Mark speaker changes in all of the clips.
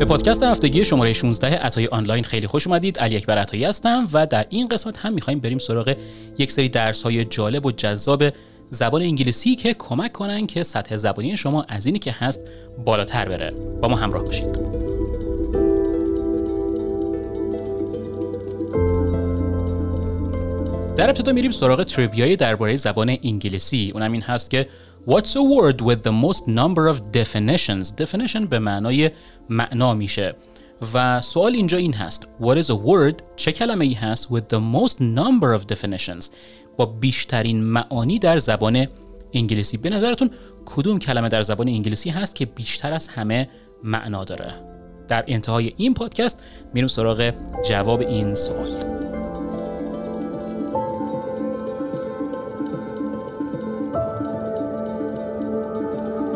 Speaker 1: به پادکست هفتگی شماره 16 عطای آنلاین خیلی خوش اومدید. علی اکبر عطایی هستم و در این قسمت هم می‌خوایم بریم سراغ یک سری درس های جالب و جذاب زبان انگلیسی که کمک کنن که سطح زبانی شما از اینی که هست بالاتر بره. با ما همراه باشید. در ابتدا میریم سراغ تریویای درباره زبان انگلیسی. اونم این هست که What's a word with the most number of definitions? Definition به معنای معنا میشه. و سوال اینجا این هست. What is a word? چه کلمه ای هست with the most number of definitions? با بیشترین معانی در زبان انگلیسی. به نظرتون کدوم کلمه در زبان انگلیسی هست که بیشتر از همه معنا داره؟ در انتهای این پادکست میریم سراغ جواب این سوال.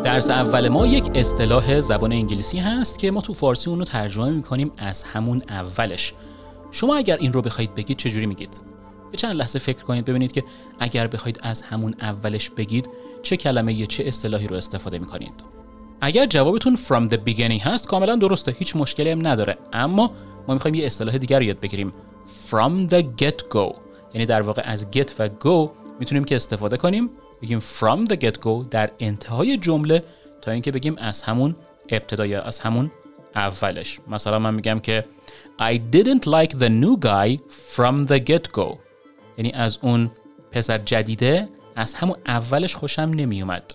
Speaker 1: درس اول ما یک اصطلاح زبان انگلیسی هست که ما تو فارسی اون رو ترجمه می‌کنیم از همون اولش. شما اگر این رو بخواید بگید چجوری میگید؟ یه چند لحظه فکر کنید ببینید که اگر بخواید از همون اولش بگید چه کلمه یا چه اصطلاحی رو استفاده می‌کنید. اگر جوابتون from the beginning هست کاملا درسته هیچ مشکلی هم نداره. اما ما می‌خوایم یه اصطلاح دیگر یاد بگیریم. from the get go یعنی در واقع از get و go می‌تونیم که استفاده کنیم. بگیم from the get go در انتهای جمله تا اینکه بگیم از همون ابتدا یا از همون اولش. مثلا من میگم که I didn't like the new guy from the get go یعنی از اون پسر جدیده از همون اولش خوشم نمیومد.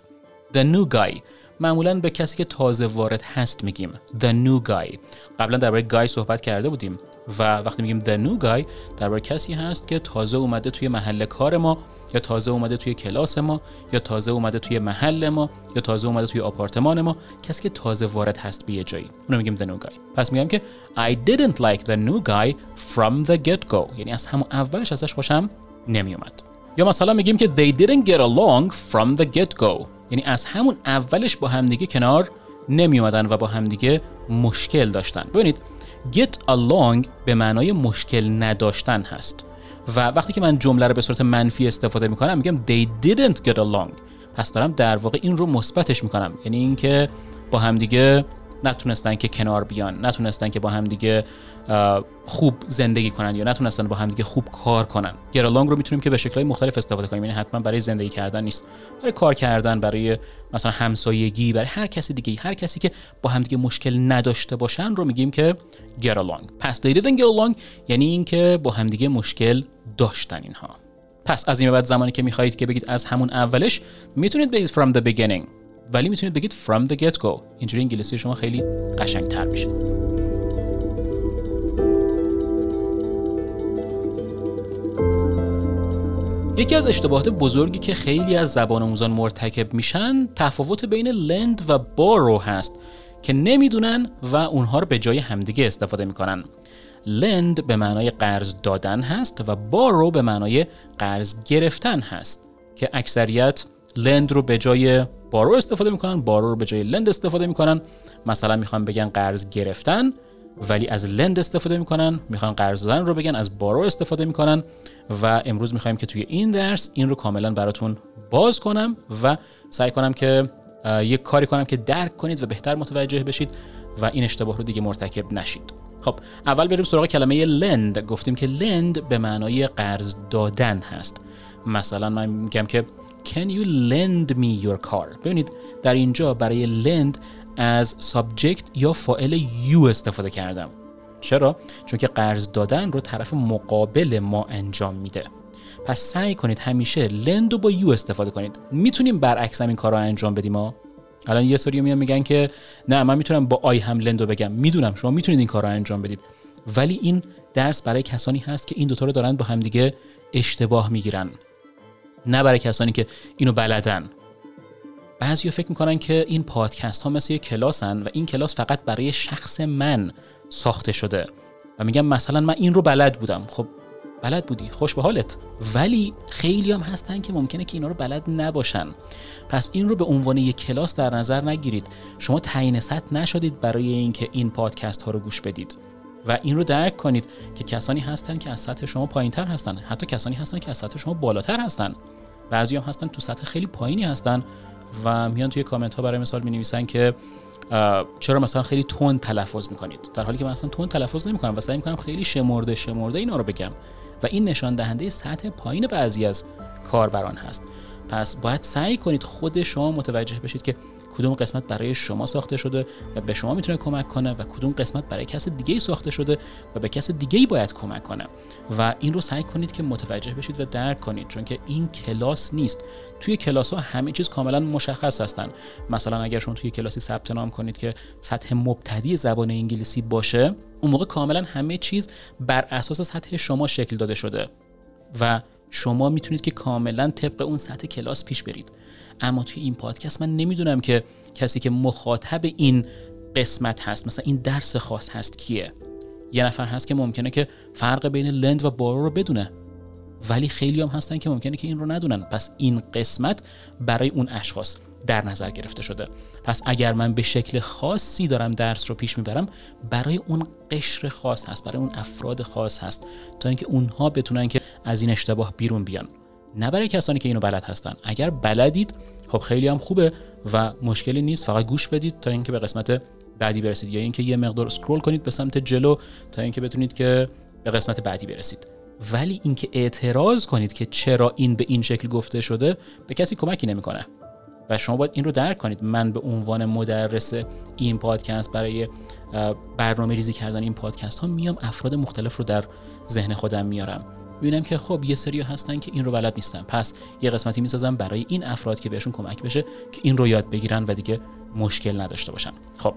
Speaker 1: The new guy. معمولا به کسی که تازه وارد هست میگیم. The new guy. قبلا درباره guy صحبت کرده بودیم و وقتی میگیم the new guy درباره کسی هست که تازه اومده توی محل کار ما یا تازه اومده توی کلاس ما یا تازه اومده توی محل ما یا تازه اومده توی آپارتمان ما. کسی که تازه وارد هست به یه جایی. اونو میگیم the new guy. پس میگم که I didn't like the new guy from the get go یعنی از همون اولش ازش خوشم نمیومد. یا مثلا میگیم که they didn't get along from the get go یعنی از همون اولش با همدیگه کنار نمی اومدن و با همدیگه مشکل داشتن. ببینید get along به معنای مشکل نداشتن هست. و وقتی که من جمله رو به صورت منفی استفاده می‌کنم میگم they didn't get along. پس دارم در واقع این رو مثبتش می‌کنم. یعنی اینکه با همدیگه نتونستن که کنار بیان نتونستن که با همدیگه خوب زندگی کنن یا نتونستن با همدیگه خوب کار کنن. گرالانگ رو می‌تونیم که به شکلهای مختلف استفاده کنیم. یعنی حتما برای زندگی کردن نیست. برای کار کردن برای مثلا همسایگی برای هر کسی دیگه. هر کسی که با همدیگه مشکل نداشته باشن رو میگیم که along پس get along یعنی اینکه با همدیگه مشکل داشتن اینها. پس از این بعد زمانی که می‌خواهید که بگید از همون اولش می‌تونید بگید from the beginning. ولی می‌تونید بگید from the get go اینجوری انگلیسی شما خیلی قشنگتر میشه. یکی از اشتباهات بزرگی که خیلی از زبان آموزان مرتکب میشن تفاوت بین لند و بارو هست که نمی‌دونن و اونها رو به جای همدیگه استفاده می‌کنن. لند به معنای قرض دادن هست و بارو به معنای قرض گرفتن هست که اکثریت لند رو به جای بارو استفاده می‌کنن بارو رو به جای لند استفاده می‌کنن. مثلا می‌خوان بگن قرض گرفتن ولی از لند استفاده می‌کنن می‌خوان قرض دادن رو بگن از بارو استفاده می‌کنن و امروز می‌خوایم که توی این درس این رو کاملا براتون باز کنم و سعی کنم که یک کاری کنم که درک کنید و بهتر متوجه بشید و این اشتباه رو دیگه مرتکب نشید. خب اول بریم سراغ کلمه لند. گفتیم که لند به معنای قرض دادن هست. مثلا من میگم که Can you lend me your car ببینید در اینجا برای lend از سابجکت یا فاعل یو استفاده کردم. چرا؟ چون که قرض دادن رو طرف مقابل ما انجام میده. پس سعی کنید همیشه لند رو با یو استفاده کنید. می‌تونیم برعکس هم این کار رو انجام بدیم ها. الان یه سری میان میگن که نه من می‌تونم با آی هم لند بگم. می‌دونم شما می‌تونید این کار رو انجام بدید. ولی این درس برای کسانی هست که این دوتا رو دارن با همدیگه اشتباه می‌گیرن. نه برای کسانی که اینو بلدن. بعضی فکر می‌کنن که این پادکست ها مثل یه کلاسن و این کلاس فقط برای شخص من ساخته شده و میگم مثلا من این رو بلد بودم. خب بلد بودی خوش به حالت. ولی خیلی هم هستن که ممکنه که اینا رو بلد نباشن. پس این رو به عنوان یک کلاس در نظر نگیرید. شما تعیین سطح نشدید برای اینکه این پادکست ها رو گوش بدید. و این رو درک کنید که کسانی هستن که از سطح شما پایین تر هستن. حتی کسانی هستن که از سطح شما بالاتر هستن. بعضی هم هستن تو سطح خیلی پایینی هستن. و میان توی کامنت ها برای مثال می نویسن که چرا مثلا خیلی تند تلفظ می‌کنید؟ در حالی که من اصلا تند تلفظ نمی‌کنم و سعی می‌کنم خیلی شمرده شمرده اینا رو بگم و این نشان دهنده سطح پایین بعضی از کاربران هست. پس باید سعی کنید خود شما متوجه بشید که کدوم قسمت برای شما ساخته شده و به شما می‌تونه کمک کنه و کدوم قسمت برای کس دیگه ساخته شده و به کس دیگه ای باید کمک کنه. و این رو سعی کنید که متوجه بشید و درک کنید چون که این کلاس نیست. توی کلاس ها همه چیز کاملا مشخص هستن. مثلا اگر شما توی کلاسی ثبت نام کنید که سطح مبتدی زبان انگلیسی باشه اون موقع کاملا همه چیز بر اساس سطح شما شکل داده شده. و شما می‌تونید که کاملا طبق اون سطح کلاس پیش برید. اما توی این پادکست من نمی‌دونم که کسی که مخاطب این قسمت هست مثلا این درس خاص هست کیه. یه نفر هست که ممکنه که فرق بین لند و بارو رو بدونه. ولی خیلی هم هستن که ممکنه که این رو ندونن. پس این قسمت برای اون اشخاص در نظر گرفته شده. پس اگر من به شکل خاصی دارم درس رو پیش می‌برم برای اون قشر خاص هست برای اون افراد خاص هست تا اینکه اونها بتونن که از این اشتباه بیرون بیان. نه برای کسانی که اینو بلد هستن. اگر بلدید خب خیلی هم خوبه و مشکلی نیست. فقط گوش بدید تا اینکه به قسمت بعدی برسید یا اینکه یه مقدار اسکرول کنید به سمت جلو تا اینکه بتونید که به قسمت بعدی برسید. ولی اینکه اعتراض کنید که چرا این به این شکل گفته شده به کسی کمکی نمی‌کنه. و شما باید این رو درک کنید. من به عنوان مدرس این پادکست برای برنامه ریزی کردن این پادکست ها میام افراد مختلف رو در ذهن خودم میارم. ببینم که خب یه سری هستن که این رو بلد نیستن. پس یه قسمتی می‌سازم برای این افراد که بهشون کمک بشه که این رو یاد بگیرن و دیگه مشکل نداشته باشن. خب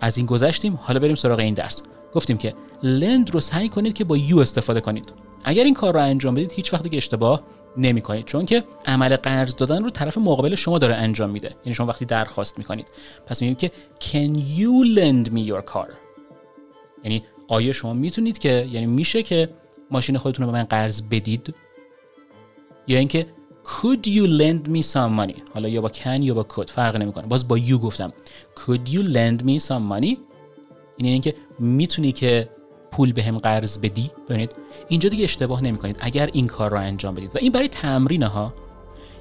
Speaker 1: از این گذشتیم. حالا بریم سراغ این درس. گفتیم که لند رو سعی کنید که با یو استفاده کنید. اگر این کار رو انجام بدید هیچ وقتی که اشتباه نمی کنید چون که عمل قرض دادن رو طرف مقابل شما داره انجام میده. یعنی شما وقتی درخواست می‌کنید. پس میگیم که can you lend me your car? یعنی آیا شما می‌تونید که یعنی میشه که ماشین خودتون رو به من قرض بدید؟ یا اینکه could you lend me some money? حالا یا با can یا با could. فرق نمی‌کنه. باز با you گفتم. could you lend me some money? یعنی اینکه می‌تونی که پول بهم به قرض بدی. ببینید اینجا دیگه اشتباه نمی‌کنید. اگر این کار رو انجام بدید. و این برای تمرین ها.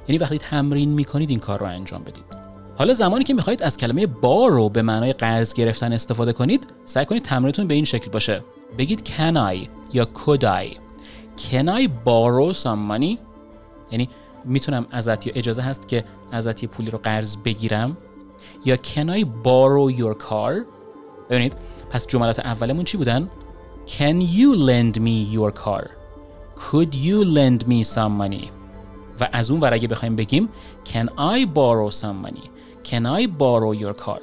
Speaker 1: یعنی وقتی تمرین می‌کنید این کار رو انجام بدید. حالا زمانی که می‌خواهید از کلمه بارو به معنای قرض گرفتن استفاده کنید سعی کنید تمرینتون به این شکل باشه. بگید can I یا could I. Can I borrow some money? یعنی می‌تونم ازت یا اجازه هست که ازت یه پولی رو قرض بگیرم. یا can I borrow your car? ببینید پس جملات اولمون چی بودن؟ Can you lend me your car? Could you lend me some money? و از اون ور اگه بخوایم بگیم can I borrow some money? Can I borrow your car?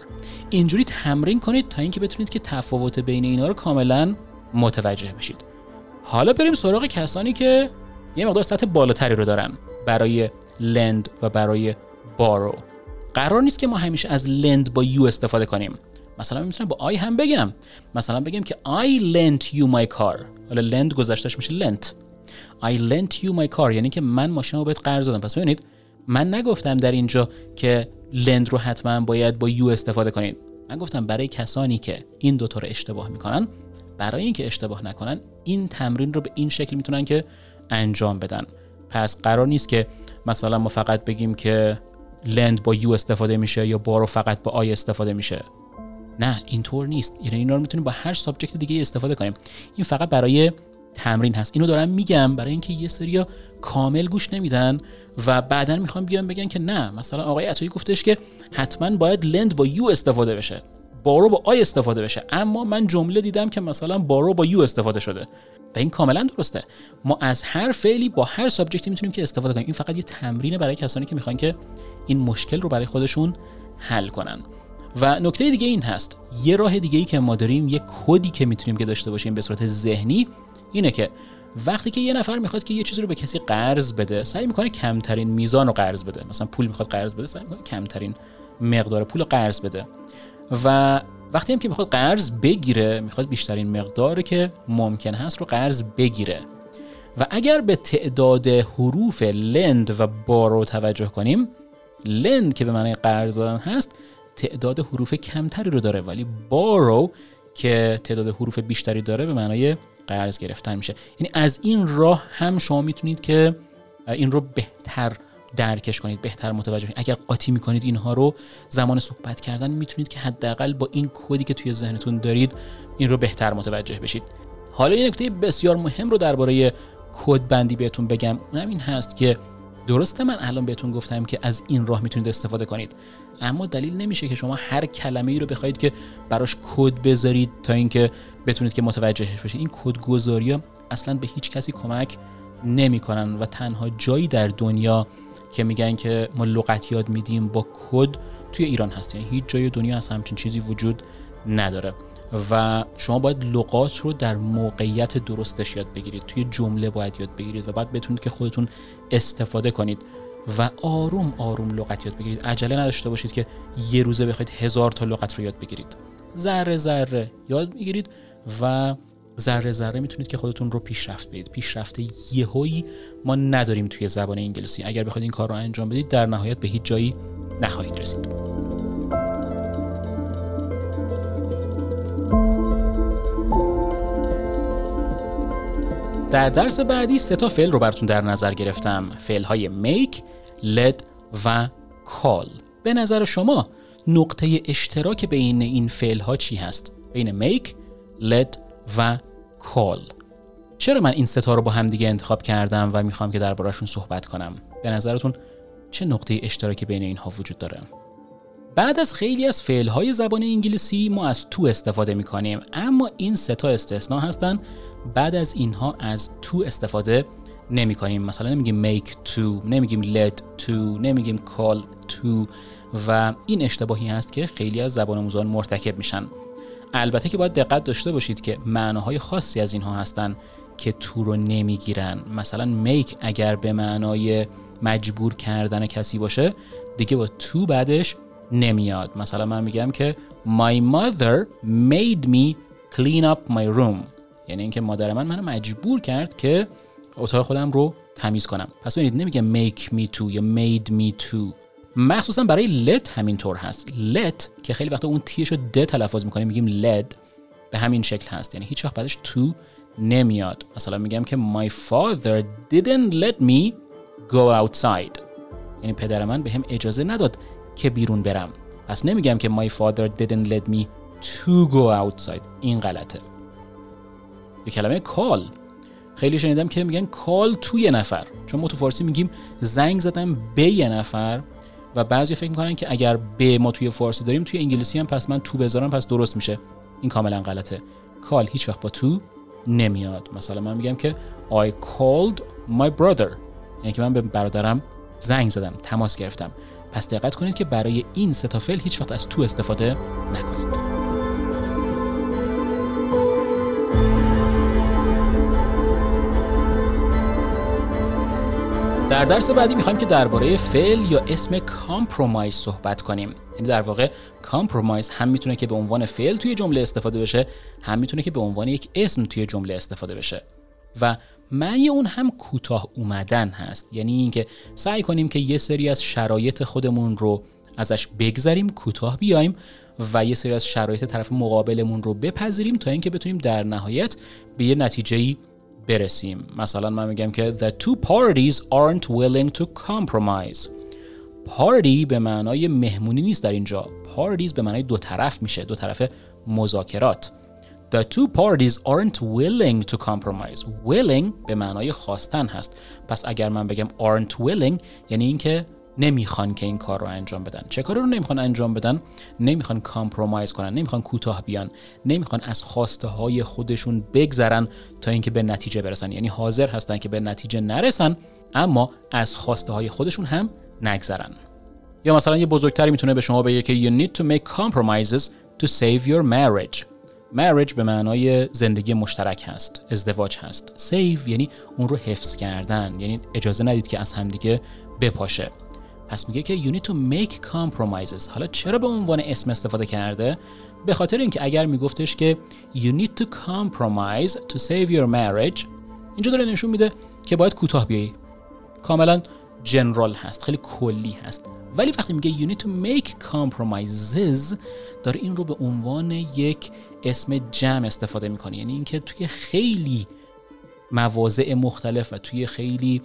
Speaker 1: اینجوری تمرین کنید تا اینکه بتونید که تفاوت بین اینا رو کاملا متوجه بشید. حالا بریم سراغ کسانی که یه مقدار سطح بالاتری رو دارن. برای لند و برای بارو قرار نیست که ما همیشه از لند با یو استفاده کنیم. مثلا می‌تونم با آی هم بگم. مثلا بگم که I lent you my car. حالا لند گذشتهش میشه لنت I lent you my car. یعنی که من ماشین رو بهت قرض دادم. پس ببینید من نگفتم در اینجا که لند رو حتما باید با یو استفاده کنید من گفتم برای کسانی که این دوتا رو اشتباه می‌کنن برای اینکه اشتباه نکنن این تمرین رو به این شکل می‌تونن که انجام بدن. پس قرار نیست که مثلا ما فقط بگیم که lend با you استفاده میشه یا borrow فقط با I استفاده میشه. نه اینطور نیست. یعنی اینا رو می‌تونیم با هر subject دیگه استفاده کنیم. این فقط برای تمرین هست. اینو دارم میگم برای اینکه یه سریا کامل گوش نمیدن و بعدا می‌خوام بیان بگن که نه مثلا آقای عطایی گفتش که حتما باید lend با you استفاده بشه. بارو با آی استفاده بشه. اما من جمله دیدم که مثلا بارو با یو استفاده شده. و این کاملا درسته. ما از هر فعلی با هر سابجکتی می‌تونیم که استفاده کنیم. این فقط یه تمرینه برای کسانی که می‌خوان که این مشکل رو برای خودشون حل کنن. و نکته دیگه این هست. یه راه دیگه ای که ما داریم یه کدی که می‌تونیم که داشته باشیم به صورت ذهنی اینه که وقتی که یه نفر می‌خواد که یه چیزی رو به کسی قرض بده سعی می‌کنه کمترین میزان رو قرض بده. مثلا پول می‌خواد قرض بده سعی می‌کنه کمترین مقدار پول رو قرض بده. و وقتی هم که می‌خواد قرض بگیره می‌خواد بیشترین مقداری که ممکن هست رو قرض بگیره. و اگر به تعداد حروف لند و بارو توجه کنیم لند که به معنی قرض دادن هست تعداد حروف کمتری رو داره ولی بارو که تعداد حروف بیشتری داره به معنای قرض گرفتن میشه. یعنی از این راه هم شما می‌تونید که این رو بهتر درکش کنید بهتر متوجه کنید. اگر قاطی می‌کنید اینها رو زمان صحبت کردن می‌تونید که حداقل با این کدی که توی ذهنتون دارید این رو بهتر متوجه بشید. حالا این نکته بسیار مهم رو درباره کد بندی بهتون بگم. اونم این هست که درسته من الان بهتون گفتم که از این راه می‌تونید استفاده کنید. اما دلیل نمیشه که شما هر کلمه ای رو بخواید که براش کد بذارید تا اینکه بتونید که متوجهش بشید. این کد گذاری اصلا به هیچ کسی کمک نمی‌کنن و تنها جایی در دنیا که میگن که ما لغت یاد میدیم با کد توی ایران هست. یعنی هیچ جای دنیا از همچین چیزی وجود نداره. و شما باید لغات رو در موقعیت درستش یاد بگیرید. توی جمله باید یاد بگیرید و بعد بتونید که خودتون استفاده کنید. و آروم آروم لغت یاد بگیرید. عجله نداشته باشید که یه روزه بخواید هزار تا لغت رو یاد بگیرید. ذره ذره یاد می‌گیرید و ذره ذره می‌تونید که خودتون رو پیشرفت بدید. پیشرفت یهویی ما نداریم توی زبان انگلیسی. اگر بخواید این کار رو انجام بدید در نهایت به هیچ جایی نخواهید رسید. در درس بعدی سه تا فعل رو براتون در نظر گرفتم. فعل های make, let و call به نظر شما نقطه اشتراک بین این فعل ها چی هست؟ بین make, let و call. چرا من این ستا رو با هم دیگه انتخاب کردم و می‌خوام که دربارهشون صحبت کنم؟ به نظرتون چه نقطه اشتراکی بین اینها وجود داره؟ بعد از خیلی از فعل های زبان انگلیسی ما از تو استفاده می‌کنیم اما این ستا استثنا هستن بعد از اینها از تو استفاده نمی کنیم مثلا نمیگیم make to نمیگیم let to نمیگیم call to و این اشتباهی هست که خیلی از زبان آموزان مرتکب میشن. البته که باید دقت داشته باشید که معناهای خاصی از اینها هستن که تو رو نمی‌گیرن. مثلا make اگر به معنای مجبور کردن کسی باشه دیگه با تو بعدش نمیاد. مثلا من میگم که my mother made me clean up my room. یعنی اینکه مادر من منو مجبور کرد که اتاق خودم رو تمیز کنم. پس ببینید نمیگه make me to یا made me to مخصوصا برای let همینطور هست. let که خیلی وقتا اون تیش رو د تلفظ می‌کنیم میگیم led. به همین شکل هست. یعنی هیچ وقت بعدش to نمیاد. مثلا میگم که my father didn't let me go outside. یعنی پدر من به هم اجازه نداد که بیرون برم. پس نمیگم که my father didn't let me to go outside. این غلطه. به کلمه کال خیلی شنیدم که میگن کال تو یه نفر. چون ما تو فارسی میگیم زنگ زدم به یه نفر و بعضی فکر می‌کنن که اگر به ما توی فارسی داریم توی انگلیسی هم پس من تو بذارم پس درست میشه. این کاملا غلطه. کال هیچ وقت با تو نمیاد. مثلا من میگم که I called my brother. یعنی که من به برادرم زنگ زدم تماس گرفتم. پس دقت کنید که برای این سه تا فعل هیچ وقت از to استفاده نکنید. در درس بعدی می‌خوایم که درباره فعل یا اسم compromise صحبت کنیم. یعنی در واقع compromise هم می‌تونه که به عنوان فعل توی جمله استفاده بشه هم می‌تونه که به عنوان یک اسم توی جمله استفاده بشه. و معنی اون هم کوتاه اومدن هست. یعنی اینکه سعی کنیم که یه سری از شرایط خودمون رو ازش بگذریم کوتاه بیایم و یه سری از شرایط طرف مقابلمون رو بپذیریم تا اینکه بتونیم در نهایت به یه نتیجه برسیم مثلا من میگم که the two parties aren't willing to compromise party به معنای مهمونی نیست در اینجا parties به معنای دو طرف میشه دو طرف مذاکرات The two parties aren't willing to compromise. Willing به معنای خواستن هست. پس اگر من بگم aren't willing یعنی اینکه نمی‌خوان که این کار رو انجام بدن. چه کاری رو نمی‌خوان انجام بدن؟ نمی‌خوان کامپرومایز کنن نمی‌خوان کوتاه بیان نمی‌خوان از خواسته های خودشون بگذرن تا اینکه به نتیجه برسن. یعنی حاضر هستن که به نتیجه نرسن اما از خواسته های خودشون هم نگذرن. یا مثلا یه بزرگتری می‌تونه به شما بگه که you need to make compromises to save your marriage. Marriage به معنای زندگی مشترک هست ازدواج هست. Save یعنی اون رو حفظ کردن یعنی اجازه ندید که از همدیگه بپاشه. پس میگه که you need to make compromises. حالا چرا به عنوان اسم استفاده کرده؟ به خاطر اینکه اگر میگفتش که you need to compromise to save your marriage اینجا داره نشون میده که باید کوتاه بیایی کاملا جنرال هست خیلی کلی هست. ولی وقتی میگه you need to make compromises داره این رو به عنوان یک اسم جمع استفاده می‌کنه. یعنی اینکه توی خیلی مواضع مختلف و توی خیلی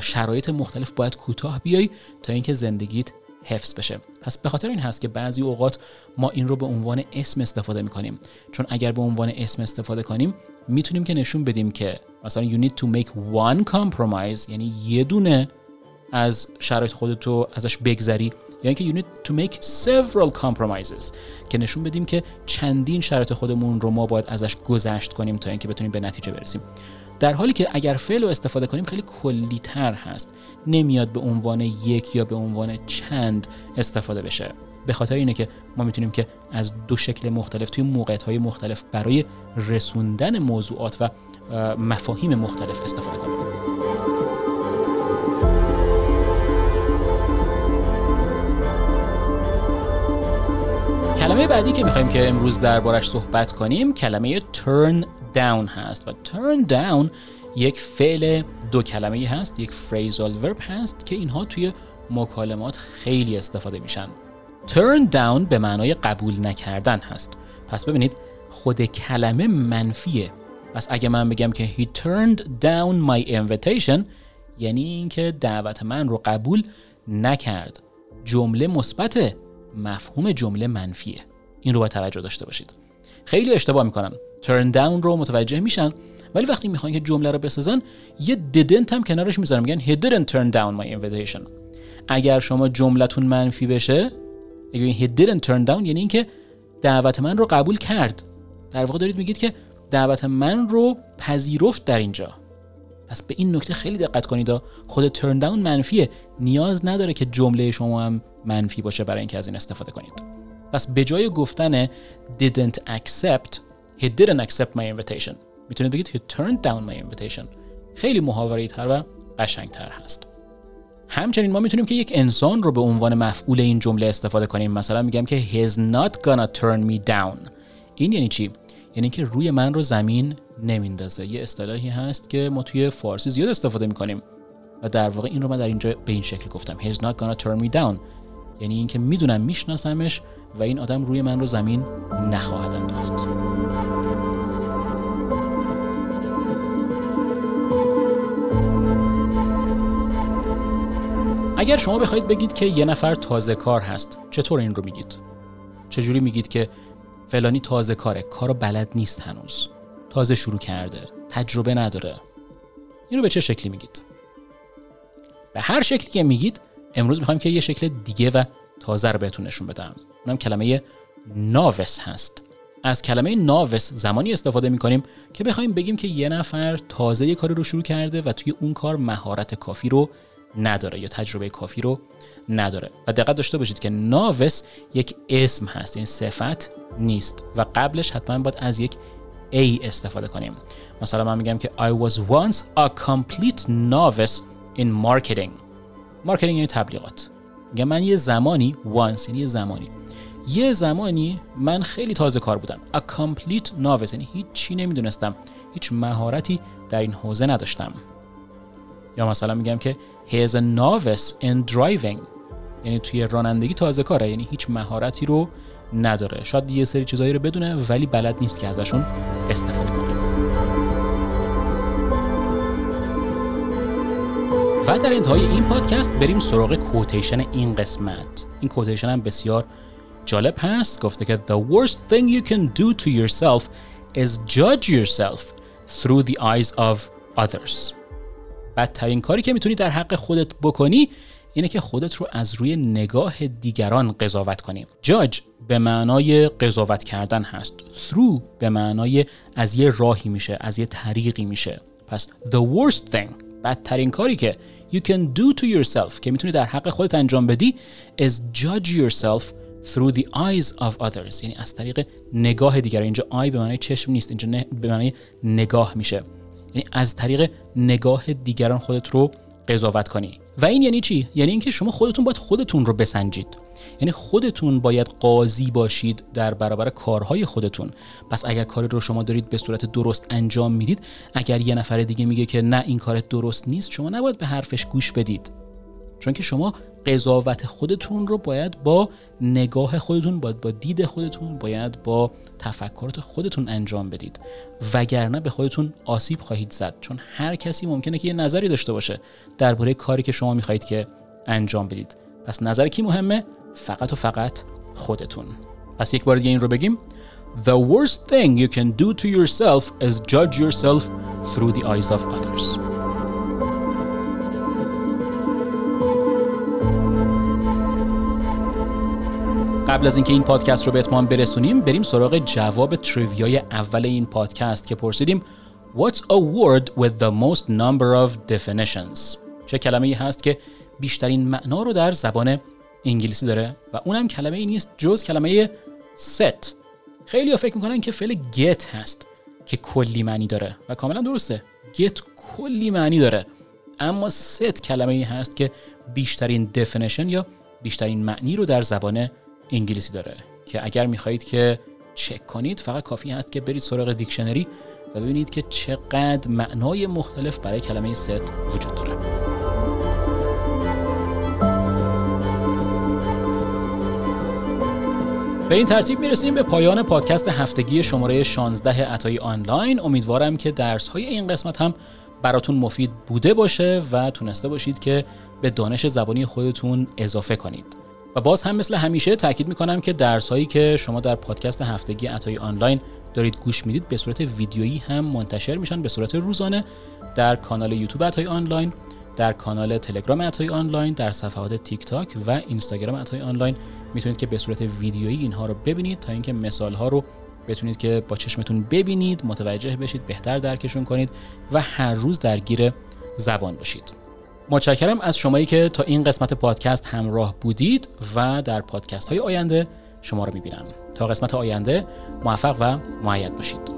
Speaker 1: شرایط مختلف باید کوتاه بیای تا اینکه زندگیت حفظ بشه. پس به خاطر این هست که بعضی اوقات ما این رو به عنوان اسم استفاده می‌کنیم. چون اگر به عنوان اسم استفاده کنیم می‌تونیم که نشون بدیم که مثلا you need to make one compromise یعنی یه دونه از شرایط خودتو ازش بگذری یا اینکه you need to make several compromises که نشون بدیم که چندین شرایط خودمون رو ما باید ازش گذشت کنیم تا اینکه بتونیم به نتیجه برسیم. در حالی که اگر فعل رو استفاده کنیم خیلی کلی تر هست. نمیاد به عنوان یک یا به عنوان چند استفاده بشه. به خاطر اینه که ما می‌تونیم که از دو شکل مختلف توی موقعیت های مختلف برای رسوندن موضوعات و مفاهیم مختلف استفاده کنیم. کلمه بعدی که می‌خوایم که امروز دربارش صحبت کنیم کلمه turn down هست و turn down یک فعل دو کلمه هست یک phrasal verb هست که اینها توی مکالمات خیلی استفاده میشن. turn down به معنای قبول نکردن هست. پس ببینید خود کلمه منفیه. پس اگه من بگم که he turned down my invitation یعنی اینکه دعوت من رو قبول نکرد. جمله مثبت مفهوم جمله منفیه. این رو باید توجه داشته باشید. خیلی اشتباه می‌کنن turn down رو متوجه میشن. ولی وقتی می‌خوان که جمله رو بسازن یه didn't هم کنارش می‌ذارن. میگن he didn't turn down my invitation. اگر شما جملتون منفی بشه اگه he didn't turn down یعنی اینکه دعوت من رو قبول کرد. در واقع دارید میگید که دعوت من رو پذیرفت در اینجا. پس به این نکته خیلی دقت کنید خود ترن داون منفیه. نیاز نداره که جمله شما هم منفی باشه برای اینکه از این استفاده کنید. پس به جای گفتن didn't accept he didn't accept my invitation. می‌تونید بگید he turned down my invitation. خیلی محاوره تر و قشنگ تر هست. همچنین ما می‌تونیم که یک انسان رو به عنوان مفعول این جمله استفاده کنیم. مثلا میگم که he's not gonna turn me down. این یعنی چی؟ یعنی که روی من رو زمین نمیندازه. یه اصطلاحی هست که ما توی فارسی زیاد استفاده می‌کنیم. و در واقع این رو من در اینجا به این شکل گفتم. He's not gonna turn me down. یعنی اینکه می‌دونم میشناسمش و این آدم روی من رو زمین نخواهد انداخت. اگر شما بخواید بگید که یه نفر تازه کار هست چطور این رو میگید؟ چجوری میگید که فلانی تازه کاره کارو بلد نیست هنوز. تازه شروع کرده تجربه نداره. اینو به چه شکلی میگید؟ به هر شکلی که میگید امروز می‌خوایم که یه شکل دیگه و تازه رو بهتون نشون بدم. اونم کلمه ناوس هست. از کلمه ناوس زمانی استفاده می‌کنیم که بخوایم بگیم که یه نفر تازه یه کاری رو شروع کرده و توی اون کار مهارت کافی رو نداره یا تجربه کافی رو نداره. و دقت داشته باشید که ناوس یک اسم هست این یعنی صفت نیست و قبلش حتما باید از یک A استفاده کنیم. مثلا من میگم که I was once a complete novice in marketing. marketing یعنی تبلیغات. میگم من یه زمانی once یعنی یه زمانی. یه زمانی من خیلی تازه کار بودم. A complete novice یعنی هیچ چی نمی‌دونستم. هیچ مهارتی در این حوزه نداشتم. یا مثلا میگم که he is a novice in driving. یعنی توی رانندگی تازه کاره یعنی هیچ مهارتی رو نداره. شاید یه سری چیزایی رو بدونه ولی بلد نیست که ازشون استفاده کنه. و در انتهای این پادکست بریم سراغ کوتیشن این قسمت. این کوتیشن هم بسیار جالب هست. گفته که The worst thing you can do to yourself is judge yourself through the eyes of others. بدترین کاری که می‌تونی در حق خودت بکنی اینه که خودت رو از روی نگاه دیگران قضاوت کنیم جاج به معنای قضاوت کردن هست. Through به معنای از یه راهی میشه از یه طریقی میشه. پس the worst thing بدترین کاری که you can do to yourself که می‌تونی در حق خودت انجام بدی is judge yourself through the eyes of others. یعنی از طریق نگاه دیگر. اینجا آی به معنای چشم نیست اینجا به معنای نگاه میشه. یعنی از طریق نگاه دیگران خودت رو قضاوت کنی. و این یعنی چی؟ یعنی اینکه شما خودتون باید خودتون رو بسنجید. یعنی خودتون باید قاضی باشید در برابر کارهای خودتون. پس اگر کاری رو شما دارید به صورت درست انجام می‌دید اگر یه نفر دیگه میگه که نه این کارت درست نیست شما نباید به حرفش گوش بدید. چون که شما قضاوت خودتون رو باید با نگاه خودتون باید با دید خودتون باید با تفکرات خودتون انجام بدید. وگرنه به خودتون آسیب خواهید زد چون هر کسی ممکنه که یه نظری داشته باشه درباره کاری که شما می‌خواهید که انجام بدید. پس نظر کی مهمه؟ فقط و فقط خودتون پس یک بار دیگه این رو بگیم The worst thing you can do to yourself is judge yourself through the eyes of others. قبل از اینکه این پادکست رو به اتمام برسونیم بریم سراغ جواب تریویای اول این پادکست که پرسیدیم What's a word with the most number of definitions؟ چه کلمه ای هست که بیشترین معنا رو در زبان انگلیسی داره و اونم کلمه ای نیست جز کلمه set. خیلی ها فکر می‌کنن که فعل get هست که کلی معنی داره و کاملا درسته. get کلی معنی داره. اما set کلمه ای هست که بیشترین definition یا بیشترین معنی رو در زبان انگلیسی داره. که اگر می‌خواهید که چک کنید فقط کافی هست که برید سراغ دیکشنری و ببینید که چقدر معنای مختلف برای کلمه ست وجود داره. به این ترتیب می‌رسیم به پایان پادکست هفتگی شماره 16 عطای آنلاین. امیدوارم که درس های این قسمت هم براتون مفید بوده باشه و تونسته باشید که به دانش زبانی خودتون اضافه کنید. و باز هم مثل همیشه تاکید می‌کنم که درس هایی که شما در پادکست هفتگی عطای آنلاین دارید گوش می‌دید به صورت ویدیویی هم منتشر میشن به صورت روزانه در کانال یوتیوب عطای آنلاین. در کانال تلگرام عطای آنلاین در صفحات تیک تاک و اینستاگرام عطای آنلاین. می‌تونید که به صورت ویدیویی اینها رو ببینید تا اینکه مثال ها رو بتونید که با چشمتون ببینید متوجه بشید بهتر درکشون کنید و هر روز درگیر زبان باشید متشکرم از شمایی که تا این قسمت پادکست همراه بودید و در پادکست های آینده شما رو می‌بینم. تا قسمت آینده موفق و معید باشید.